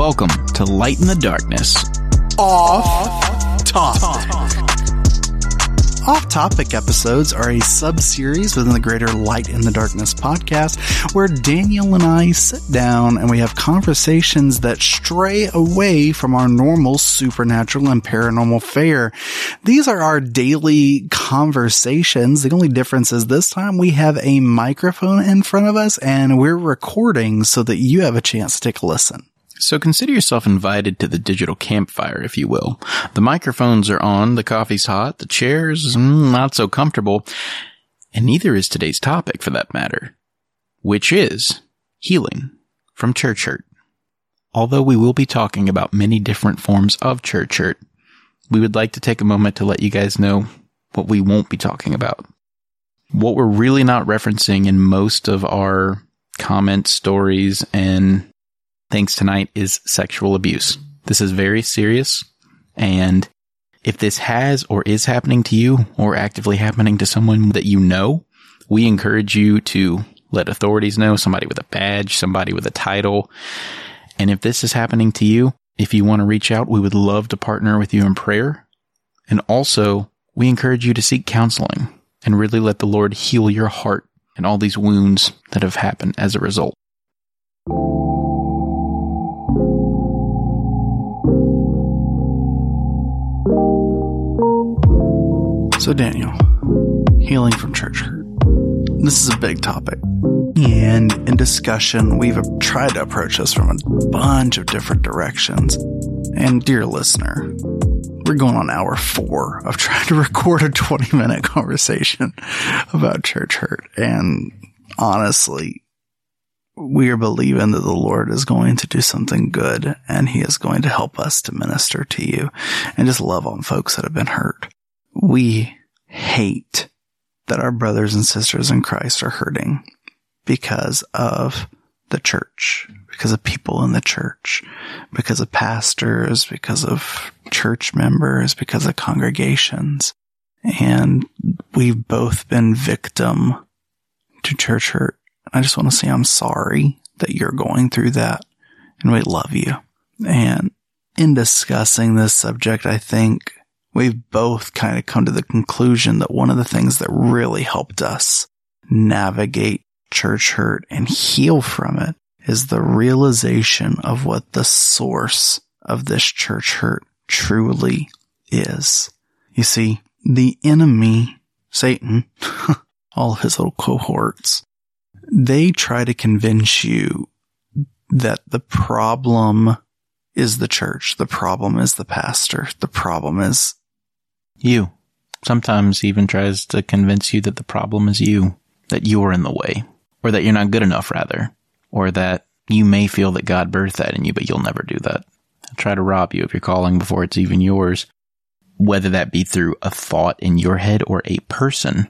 Welcome to Light in the Darkness. Off topic. Off topic episodes are a sub series within the greater Light in the Darkness podcast where Daniel and I sit down and we have conversations that stray away from our normal supernatural and paranormal fare. These are our daily conversations. The only difference is this time we have a microphone in front of us and we're recording so that you have a chance to take a listen. So consider yourself invited to the digital campfire, if you will. The microphones are on, the coffee's hot, the chairs mm, not so comfortable, and neither is today's topic for that matter, which is healing from church hurt. Although we will be talking about many different forms of church hurt, we would like to take a moment to let you guys know what we won't be talking about. What we're really not referencing in most of our comments, stories, and things tonight is sexual abuse. This is very serious. And if this has or is happening to you or actively happening to someone that you know, we encourage you to let authorities know, somebody with a badge, somebody with a title. And if this is happening to you, if you want to reach out, we would love to partner with you in prayer. And also, we encourage you to seek counseling and really let the Lord heal your heart and all these wounds that have happened as a result. So, Daniel, healing from church hurt. This is a big topic. And in discussion, we've tried to approach this from a bunch of different directions. And, dear listener, we're going on hour four of trying to record a 20 minute conversation about church hurt. And honestly, we are believing that the Lord is going to do something good and he is going to help us to minister to you and just love on folks that have been hurt we hate that our brothers and sisters in Christ are hurting because of the church, because of people in the church, because of pastors, because of church members, because of congregations. And we've both been victim to church hurt. I just want to say I'm sorry that you're going through that and we love you. And in discussing this subject, I think we've both kind of come to the conclusion that one of the things that really helped us navigate church hurt and heal from it is the realization of what the source of this church hurt truly is. You see, the enemy, Satan, all his little cohorts, they try to convince you that the problem is the church. The problem is the pastor. The problem is you. Sometimes even tries to convince you that the problem is you, that you're in the way, or that you're not good enough rather, or that you may feel that God birthed that in you, but you'll never do that. They'll try to rob you of your calling before it's even yours, whether that be through a thought in your head or a person.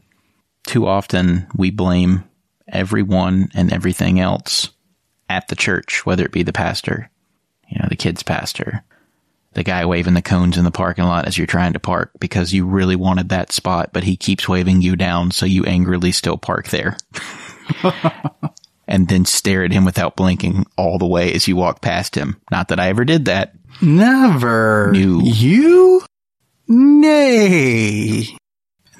Too often we blame everyone and everything else at the church, whether it be the pastor, you know, the kid's pastor, the guy waving the cones in the parking lot as you're trying to park because you really wanted that spot, but he keeps waving you down, so you angrily still park there. and then stare at him without blinking all the way as you walk past him. Not that I ever did that. Never. Knew. You? Nay.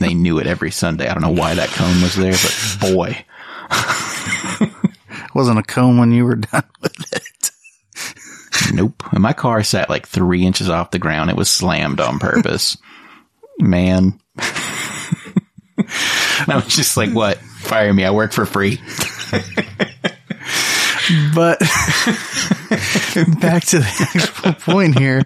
They knew it every Sunday. I don't know why that cone was there, but boy. it Wasn't a cone when you were done with it. Nope. And my car sat like three inches off the ground. It was slammed on purpose. Man. I was just like, what? Fire me. I work for free. but back to the actual point here.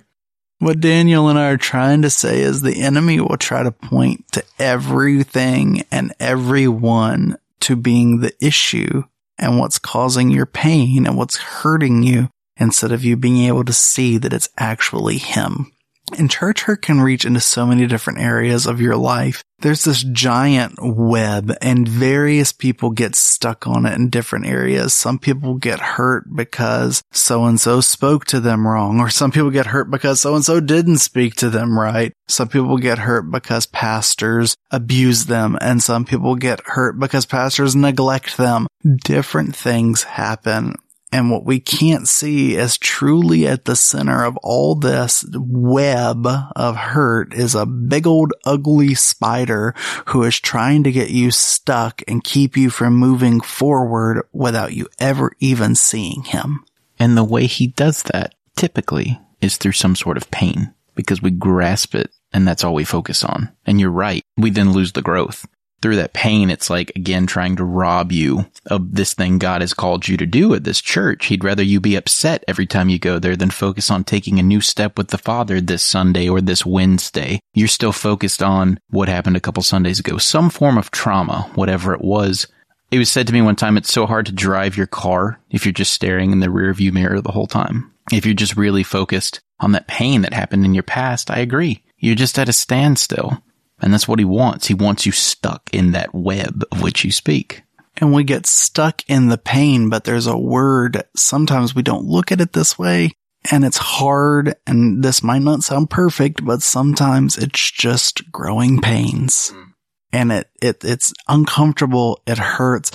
What Daniel and I are trying to say is the enemy will try to point to everything and everyone to being the issue and what's causing your pain and what's hurting you instead of you being able to see that it's actually him. And church hurt can reach into so many different areas of your life. There's this giant web and various people get stuck on it in different areas. Some people get hurt because so and so spoke to them wrong, or some people get hurt because so and so didn't speak to them right. Some people get hurt because pastors abuse them, and some people get hurt because pastors neglect them. Different things happen And what we can't see is truly at the center of all this web of hurt is a big old ugly spider who is trying to get you stuck and keep you from moving forward without you ever even seeing him. And the way he does that typically is through some sort of pain because we grasp it and that's all we focus on. And you're right. We then lose the growth through that pain, it's like, again, trying to rob you of this thing God has called you to do at this church. He'd rather you be upset every time you go there than focus on taking a new step with the Father this Sunday or this Wednesday. You're still focused on what happened a couple Sundays ago, some form of trauma, whatever it was. It was said to me one time, it's so hard to drive your car if you're just staring in the rearview mirror the whole time. If you're just really focused on that pain that happened in your past, I agree. You're just at a standstill. And that's what he wants. He wants you stuck in that web of which you speak. And we get stuck in the pain, but there's a word. Sometimes we don't look at it this way and it's hard. And this might not sound perfect, but sometimes it's just growing pains. Mm and it, it, it's uncomfortable. It hurts,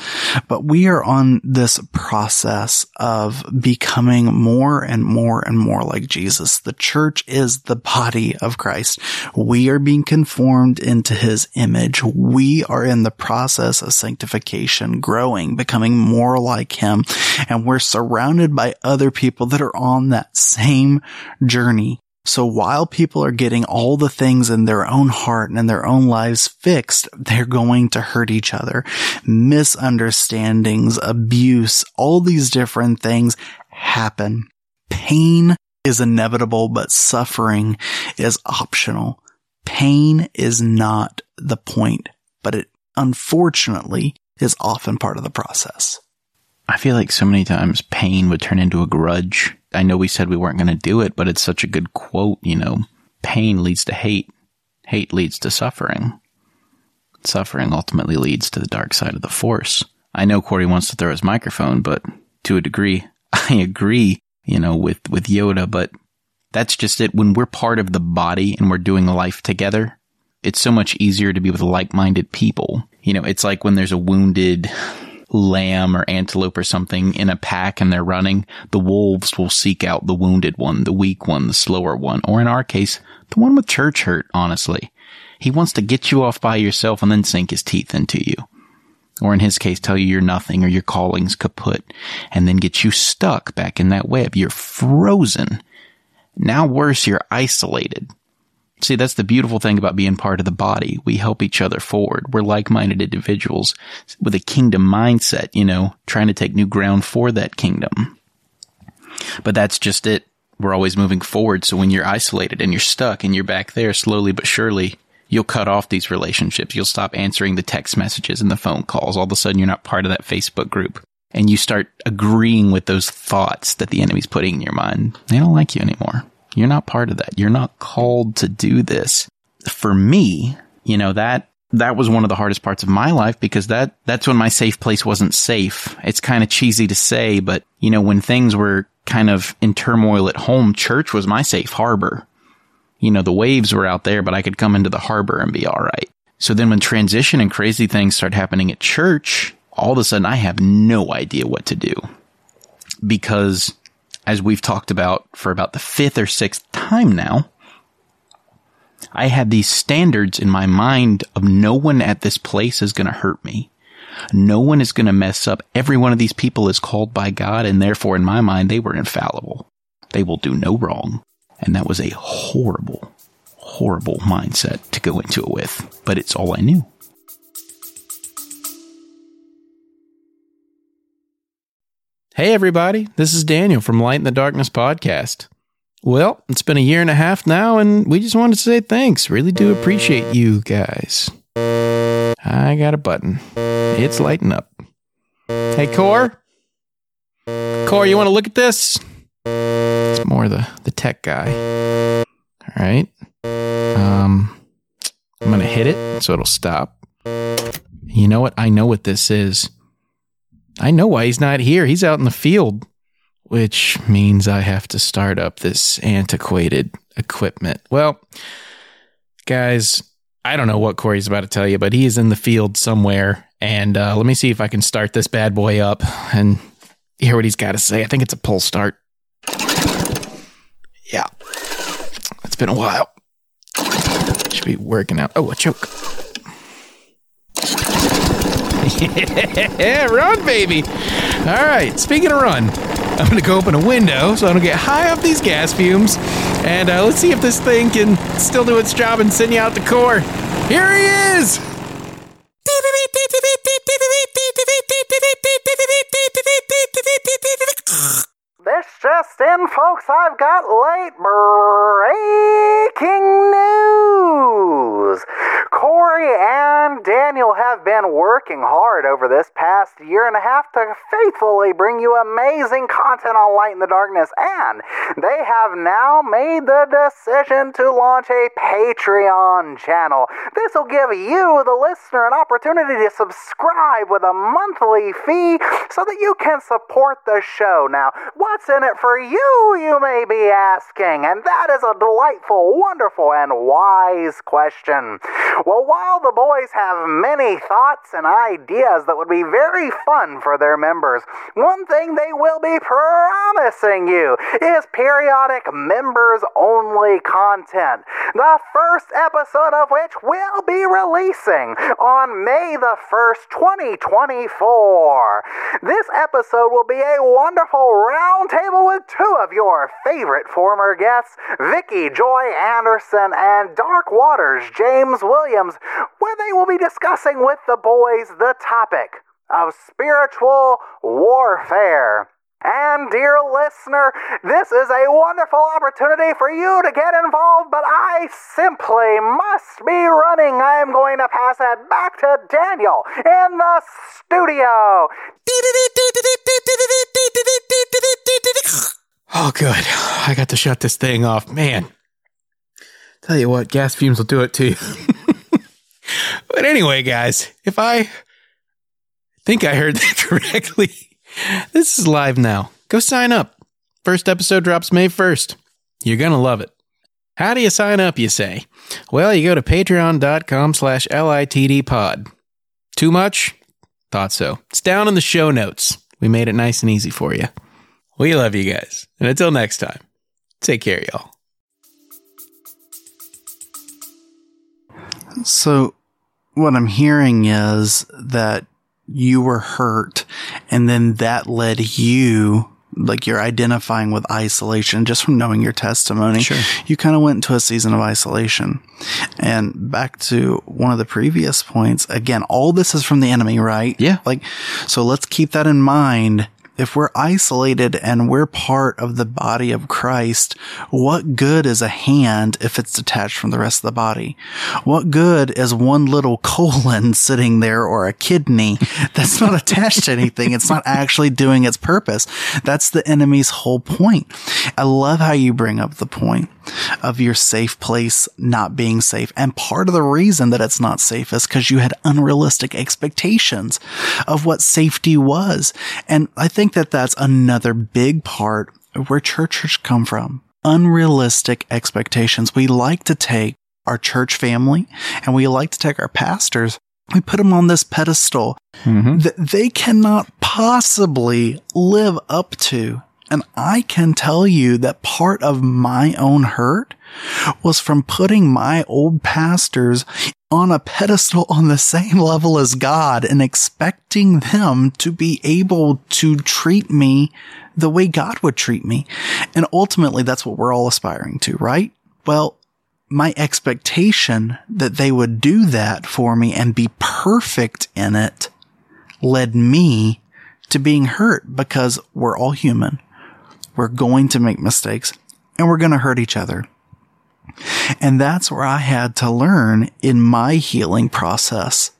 but we are on this process of becoming more and more and more like Jesus. The church is the body of Christ. We are being conformed into his image. We are in the process of sanctification, growing, becoming more like him. And we're surrounded by other people that are on that same journey. So while people are getting all the things in their own heart and in their own lives fixed, they're going to hurt each other. Misunderstandings, abuse, all these different things happen. Pain is inevitable, but suffering is optional. Pain is not the point, but it unfortunately is often part of the process. I feel like so many times pain would turn into a grudge. I know we said we weren't going to do it, but it's such a good quote, you know, pain leads to hate. Hate leads to suffering. Suffering ultimately leads to the dark side of the force. I know Cory wants to throw his microphone, but to a degree, I agree, you know, with, with Yoda, but that's just it. When we're part of the body and we're doing life together, it's so much easier to be with like-minded people. You know, it's like when there's a wounded lamb or antelope or something in a pack and they're running, the wolves will seek out the wounded one, the weak one, the slower one, or in our case, the one with church hurt, honestly. He wants to get you off by yourself and then sink his teeth into you. Or in his case, tell you you're nothing or your calling's kaput and then get you stuck back in that web. You're frozen. Now worse, you're isolated. See, that's the beautiful thing about being part of the body. We help each other forward. We're like-minded individuals with a kingdom mindset, you know, trying to take new ground for that kingdom. But that's just it. We're always moving forward. So when you're isolated and you're stuck and you're back there slowly but surely, you'll cut off these relationships. You'll stop answering the text messages and the phone calls. All of a sudden you're not part of that Facebook group and you start agreeing with those thoughts that the enemy's putting in your mind. They don't like you anymore. You're not part of that. You're not called to do this. For me, you know, that, that was one of the hardest parts of my life because that, that's when my safe place wasn't safe. It's kind of cheesy to say, but you know, when things were kind of in turmoil at home, church was my safe harbor. You know, the waves were out there, but I could come into the harbor and be all right. So then when transition and crazy things start happening at church, all of a sudden I have no idea what to do because as we've talked about for about the fifth or sixth time now, I had these standards in my mind of no one at this place is going to hurt me. No one is going to mess up. Every one of these people is called by God, and therefore, in my mind, they were infallible. They will do no wrong. And that was a horrible, horrible mindset to go into it with, but it's all I knew. Hey, everybody, this is Daniel from Light in the Darkness podcast. Well, it's been a year and a half now, and we just wanted to say thanks. Really do appreciate you guys. I got a button, it's lighting up. Hey, Core? Core, you want to look at this? It's more the, the tech guy. All right. Um, I'm going to hit it so it'll stop. You know what? I know what this is. I know why he's not here. He's out in the field, which means I have to start up this antiquated equipment. Well, guys, I don't know what Cory's about to tell you, but he is in the field somewhere. And uh, let me see if I can start this bad boy up and hear what he's got to say. I think it's a pull start. Yeah. It's been a while. Should be working out. Oh, a choke. Yeah, run, baby. All right, speaking of run, I'm going to go open a window so I don't get high off these gas fumes. And uh, let's see if this thing can still do its job and send you out the core. Here he is! This just in, folks. I've got late breaking news. Cory and Daniel have been working hard over this past year and a half to faithfully bring you amazing content on Light in the Darkness, and they have now made the decision to launch a Patreon channel. This will give you, the listener, an opportunity to subscribe with a monthly fee so that you can support the show. Now, what's in it for you, you may be asking? And that is a delightful, wonderful, and wise question. Well, while the boys have many thoughts and ideas that would be very fun for their members, one thing they will be promising you is periodic members only content. The first episode of which will be releasing on May the 1st, 2024. This episode will be a wonderful roundtable with two of your favorite former guests, Vicky Joy Anderson and Dark Waters James Williams, where they will be discussing with the boys the topic of spiritual warfare. And, dear listener, this is a wonderful opportunity for you to get involved, but I simply must be running. I am going to pass it back to Daniel in the studio. Oh, good. I got to shut this thing off. Man. Tell you what, gas fumes will do it to you. but anyway, guys, if I think I heard that correctly, this is live now. Go sign up. First episode drops May 1st. You're going to love it. How do you sign up, you say? Well, you go to patreon.com slash LITDpod. Too much? Thought so. It's down in the show notes. We made it nice and easy for you. We love you guys. And until next time, take care, y'all. So, what I'm hearing is that you were hurt, and then that led you, like you're identifying with isolation just from knowing your testimony. Sure. You kind of went into a season of isolation. And back to one of the previous points, again, all this is from the enemy, right? Yeah. Like, so let's keep that in mind if we're isolated and we're part of the body of Christ, what good is a hand if it's detached from the rest of the body? What good is one little colon sitting there or a kidney that's not attached to anything? It's not actually doing its purpose. That's the enemy's whole point. I love how you bring up the point of your safe place not being safe. And part of the reason that it's not safe is because you had unrealistic expectations of what safety was. And I think that that's another big part of where churches come from. Unrealistic expectations. We like to take our church family and we like to take our pastors. We put them on this pedestal mm-hmm. that they cannot possibly live up to. And I can tell you that part of my own hurt was from putting my old pastors on a pedestal on the same level as God and expecting them to be able to treat me the way God would treat me. And ultimately, that's what we're all aspiring to, right? Well, my expectation that they would do that for me and be perfect in it led me to being hurt because we're all human. We're going to make mistakes and we're going to hurt each other. And that's where I had to learn in my healing process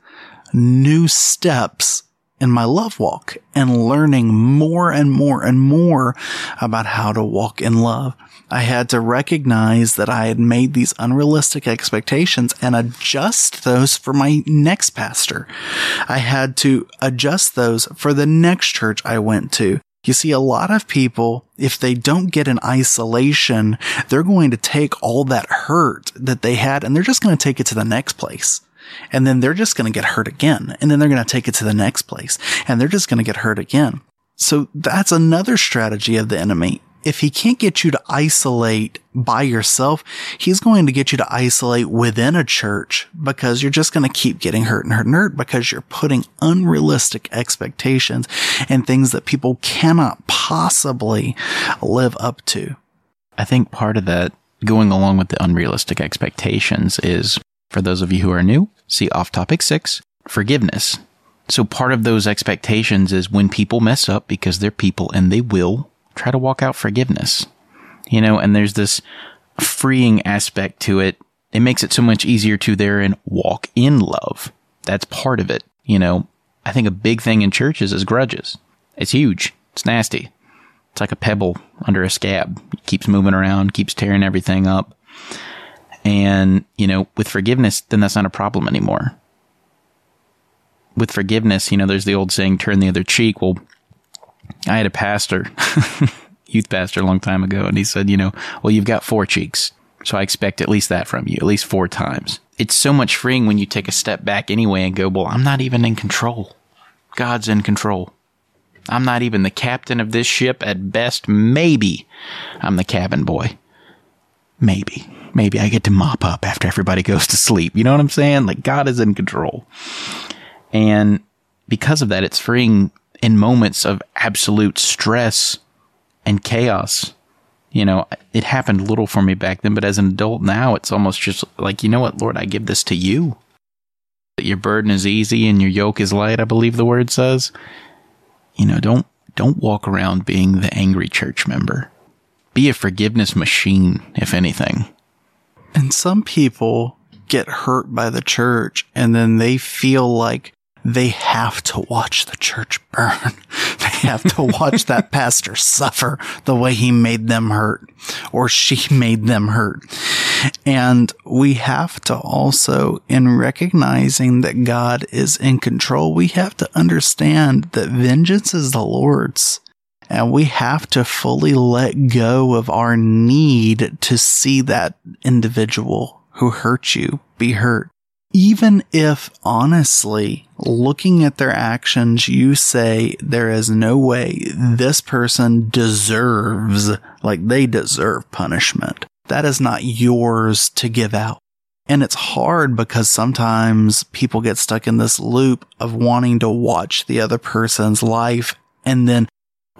new steps in my love walk and learning more and more and more about how to walk in love. I had to recognize that I had made these unrealistic expectations and adjust those for my next pastor. I had to adjust those for the next church I went to. You see, a lot of people, if they don't get in isolation, they're going to take all that hurt that they had and they're just going to take it to the next place. And then they're just going to get hurt again. And then they're going to take it to the next place and they're just going to get hurt again. So that's another strategy of the enemy. If he can't get you to isolate by yourself, he's going to get you to isolate within a church because you're just going to keep getting hurt and hurt and hurt because you're putting unrealistic expectations and things that people cannot possibly live up to. I think part of that going along with the unrealistic expectations is for those of you who are new, see off topic six, forgiveness. So part of those expectations is when people mess up because they're people and they will try to walk out forgiveness. You know, and there's this freeing aspect to it. It makes it so much easier to there and walk in love. That's part of it. You know, I think a big thing in churches is grudges. It's huge. It's nasty. It's like a pebble under a scab. It keeps moving around, keeps tearing everything up. And, you know, with forgiveness, then that's not a problem anymore. With forgiveness, you know, there's the old saying, turn the other cheek. Well, I had a pastor, youth pastor a long time ago, and he said, you know, well, you've got four cheeks. So I expect at least that from you, at least four times. It's so much freeing when you take a step back anyway and go, well, I'm not even in control. God's in control. I'm not even the captain of this ship. At best, maybe I'm the cabin boy. Maybe. Maybe I get to mop up after everybody goes to sleep. You know what I'm saying? Like God is in control. And because of that, it's freeing in moments of absolute stress and chaos. You know, it happened little for me back then, but as an adult now, it's almost just like, you know what, Lord, I give this to you. Your burden is easy and your yoke is light, I believe the word says. You know, don't don't walk around being the angry church member. Be a forgiveness machine, if anything. And some people get hurt by the church and then they feel like they have to watch the church burn. They have to watch that pastor suffer the way he made them hurt or she made them hurt. And we have to also, in recognizing that God is in control, we have to understand that vengeance is the Lord's. And we have to fully let go of our need to see that individual who hurt you be hurt even if honestly looking at their actions, you say there is no way this person deserves, like they deserve punishment. That is not yours to give out. And it's hard because sometimes people get stuck in this loop of wanting to watch the other person's life and then,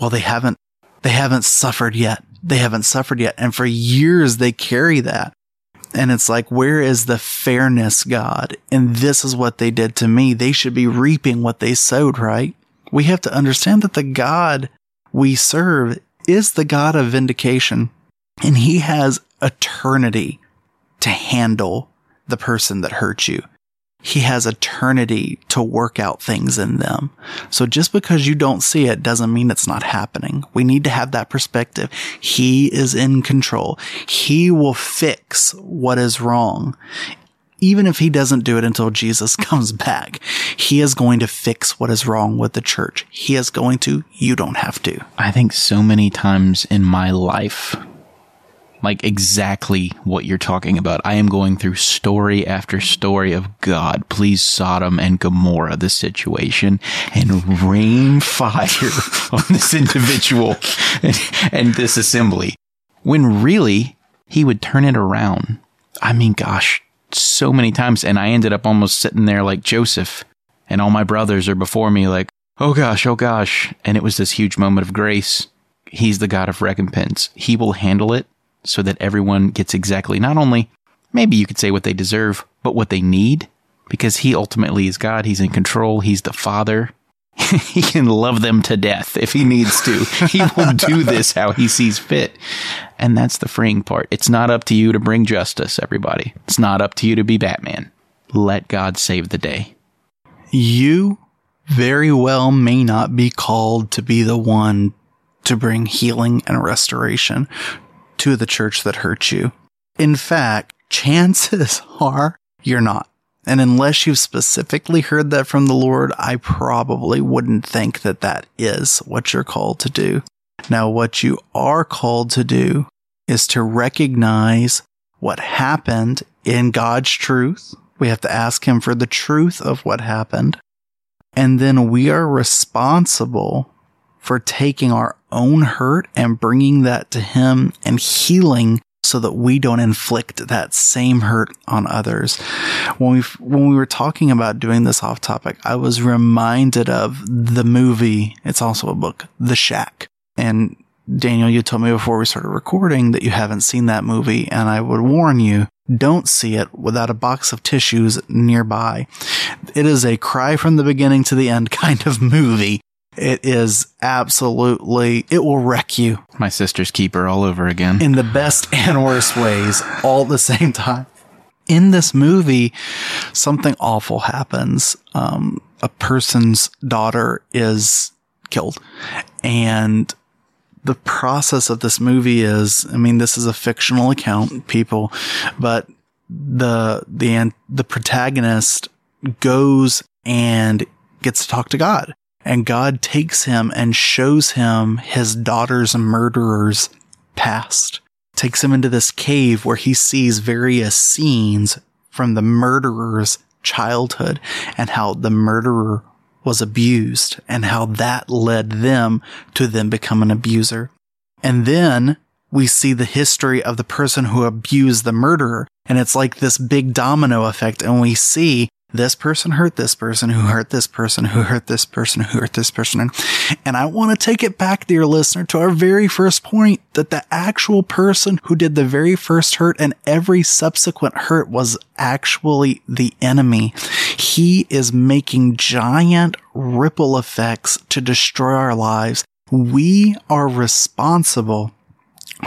well, they haven't, they haven't suffered yet. They haven't suffered yet. And for years they carry that. And it's like, where is the fairness, God? And this is what they did to me. They should be reaping what they sowed, right? We have to understand that the God we serve is the God of vindication and he has eternity to handle the person that hurt you. He has eternity to work out things in them. So just because you don't see it doesn't mean it's not happening. We need to have that perspective. He is in control. He will fix what is wrong. Even if he doesn't do it until Jesus comes back, he is going to fix what is wrong with the church. He is going to, you don't have to. I think so many times in my life, like exactly what you're talking about. I am going through story after story of God, please Sodom and Gomorrah the situation and rain fire on this individual and, and this assembly. When really he would turn it around. I mean, gosh, so many times. And I ended up almost sitting there like Joseph and all my brothers are before me like, oh gosh, oh gosh. And it was this huge moment of grace. He's the God of recompense. He will handle it so that everyone gets exactly not only maybe you could say what they deserve, but what they need because he ultimately is God. He's in control. He's the father. he can love them to death if he needs to. he will do this how he sees fit. And that's the freeing part. It's not up to you to bring justice, everybody. It's not up to you to be Batman. Let God save the day. You very well may not be called to be the one to bring healing and restoration to the church that hurt you. In fact, chances are you're not. And unless you've specifically heard that from the Lord, I probably wouldn't think that that is what you're called to do. Now, what you are called to do is to recognize what happened in God's truth. We have to ask Him for the truth of what happened. And then we are responsible for taking our own hurt and bringing that to him and healing so that we don't inflict that same hurt on others. When we when we were talking about doing this off topic, I was reminded of the movie. It's also a book, The Shack. And Daniel, you told me before we started recording that you haven't seen that movie, and I would warn you, don't see it without a box of tissues nearby. It is a cry from the beginning to the end kind of movie. It is absolutely, it will wreck you My sister's keeper all over again. in the best and worst ways all at the same time. In this movie, something awful happens. Um, a person's daughter is killed. And the process of this movie is, I mean, this is a fictional account, people, but the, the, the protagonist goes and gets to talk to God. And God takes him and shows him his daughter's murderer's past. Takes him into this cave where he sees various scenes from the murderer's childhood and how the murderer was abused and how that led them to then become an abuser. And then we see the history of the person who abused the murderer. And it's like this big domino effect. And we see this person hurt this person who hurt this person who hurt this person who hurt this person. And, I want to take it back, dear listener, to our very first point that the actual person who did the very first hurt and every subsequent hurt was actually the enemy. He is making giant ripple effects to destroy our lives. We are responsible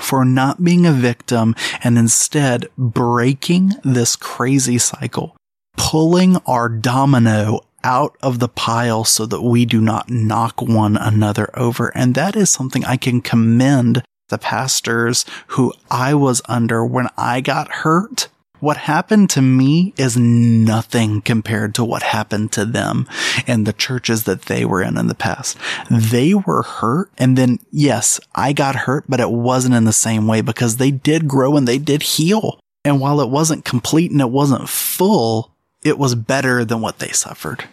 for not being a victim and instead breaking this crazy cycle, pulling our domino out of the pile so that we do not knock one another over. And that is something I can commend the pastors who I was under when I got hurt. What happened to me is nothing compared to what happened to them and the churches that they were in in the past. They were hurt. And then, yes, I got hurt, but it wasn't in the same way because they did grow and they did heal. And while it wasn't complete and it wasn't full, it was better than what they suffered.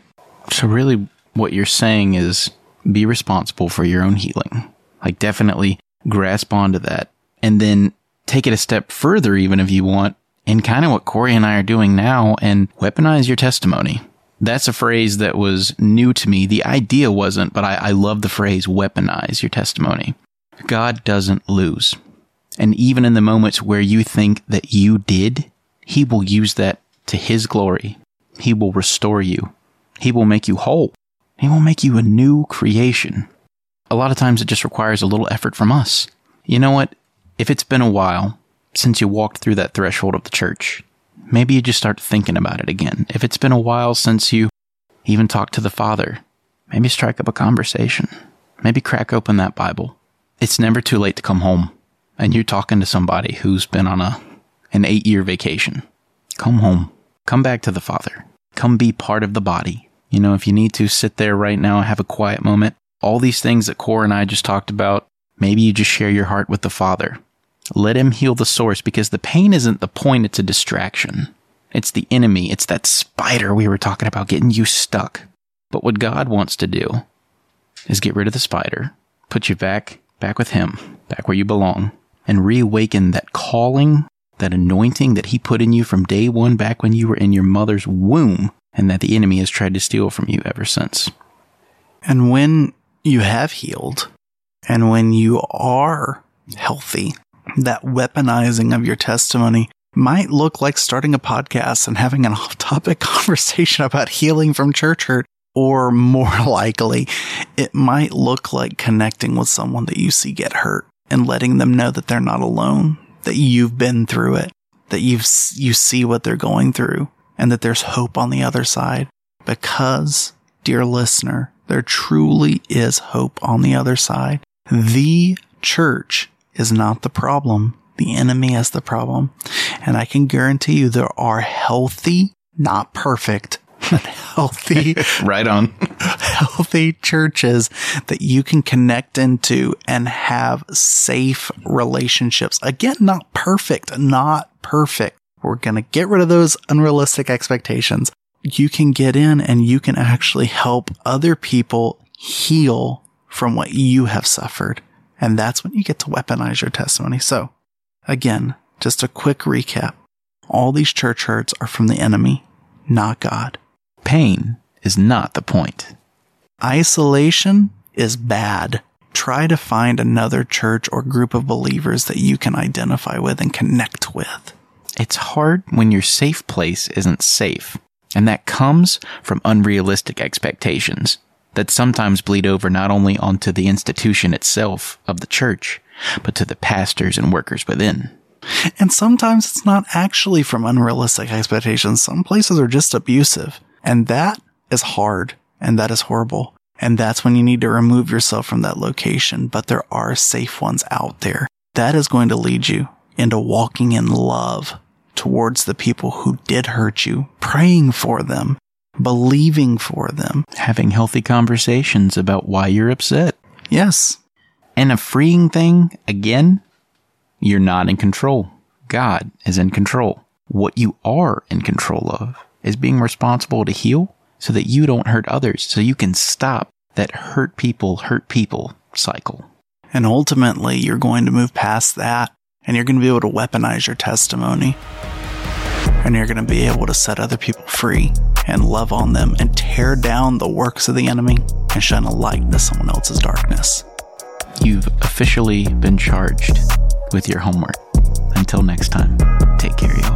So really what you're saying is be responsible for your own healing. Like definitely grasp onto that and then take it a step further even if you want and kind of what Cory and I are doing now and weaponize your testimony. That's a phrase that was new to me. The idea wasn't, but I, I love the phrase weaponize your testimony. God doesn't lose. And even in the moments where you think that you did, he will use that to his glory. He will restore you. He will make you whole. He will make you a new creation. A lot of times it just requires a little effort from us. You know what? If it's been a while since you walked through that threshold of the church, maybe you just start thinking about it again. If it's been a while since you even talked to the Father, maybe strike up a conversation. Maybe crack open that Bible. It's never too late to come home. And you're talking to somebody who's been on a an 8-year vacation. Come home. Come back to the Father. Come be part of the body. You know, if you need to sit there right now, have a quiet moment. All these things that Cory and I just talked about, maybe you just share your heart with the Father. Let him heal the source because the pain isn't the point, it's a distraction. It's the enemy. It's that spider we were talking about getting you stuck. But what God wants to do is get rid of the spider, put you back, back with him, back where you belong, and reawaken that calling, that anointing that he put in you from day one back when you were in your mother's womb, and that the enemy has tried to steal from you ever since. And when you have healed and when you are healthy, that weaponizing of your testimony might look like starting a podcast and having an off topic conversation about healing from church hurt. Or more likely, it might look like connecting with someone that you see get hurt and letting them know that they're not alone, that you've been through it, that you've, you see what they're going through and that there's hope on the other side. Because, dear listener, there truly is hope on the other side. The church is not the problem. The enemy is the problem. And I can guarantee you there are healthy, not perfect, healthy, Right on. healthy churches that you can connect into and have safe relationships. Again, not perfect, not perfect. We're going to get rid of those unrealistic expectations. You can get in and you can actually help other people heal from what you have suffered. And that's when you get to weaponize your testimony. So again, just a quick recap. All these church hurts are from the enemy, not God. Pain is not the point. Isolation is bad. Try to find another church or group of believers that you can identify with and connect with. It's hard when your safe place isn't safe, and that comes from unrealistic expectations that sometimes bleed over not only onto the institution itself of the church, but to the pastors and workers within. And sometimes it's not actually from unrealistic expectations. Some places are just abusive. And that is hard and that is horrible. And that's when you need to remove yourself from that location. But there are safe ones out there. That is going to lead you into walking in love towards the people who did hurt you, praying for them, believing for them, having healthy conversations about why you're upset. Yes. And a freeing thing, again, you're not in control. God is in control. What you are in control of is being responsible to heal so that you don't hurt others, so you can stop that hurt people hurt people cycle. And ultimately, you're going to move past that and you're going to be able to weaponize your testimony. And you're going to be able to set other people free and love on them and tear down the works of the enemy and shine a light into someone else's darkness. You've officially been charged with your homework. Until next time, take care, y'all.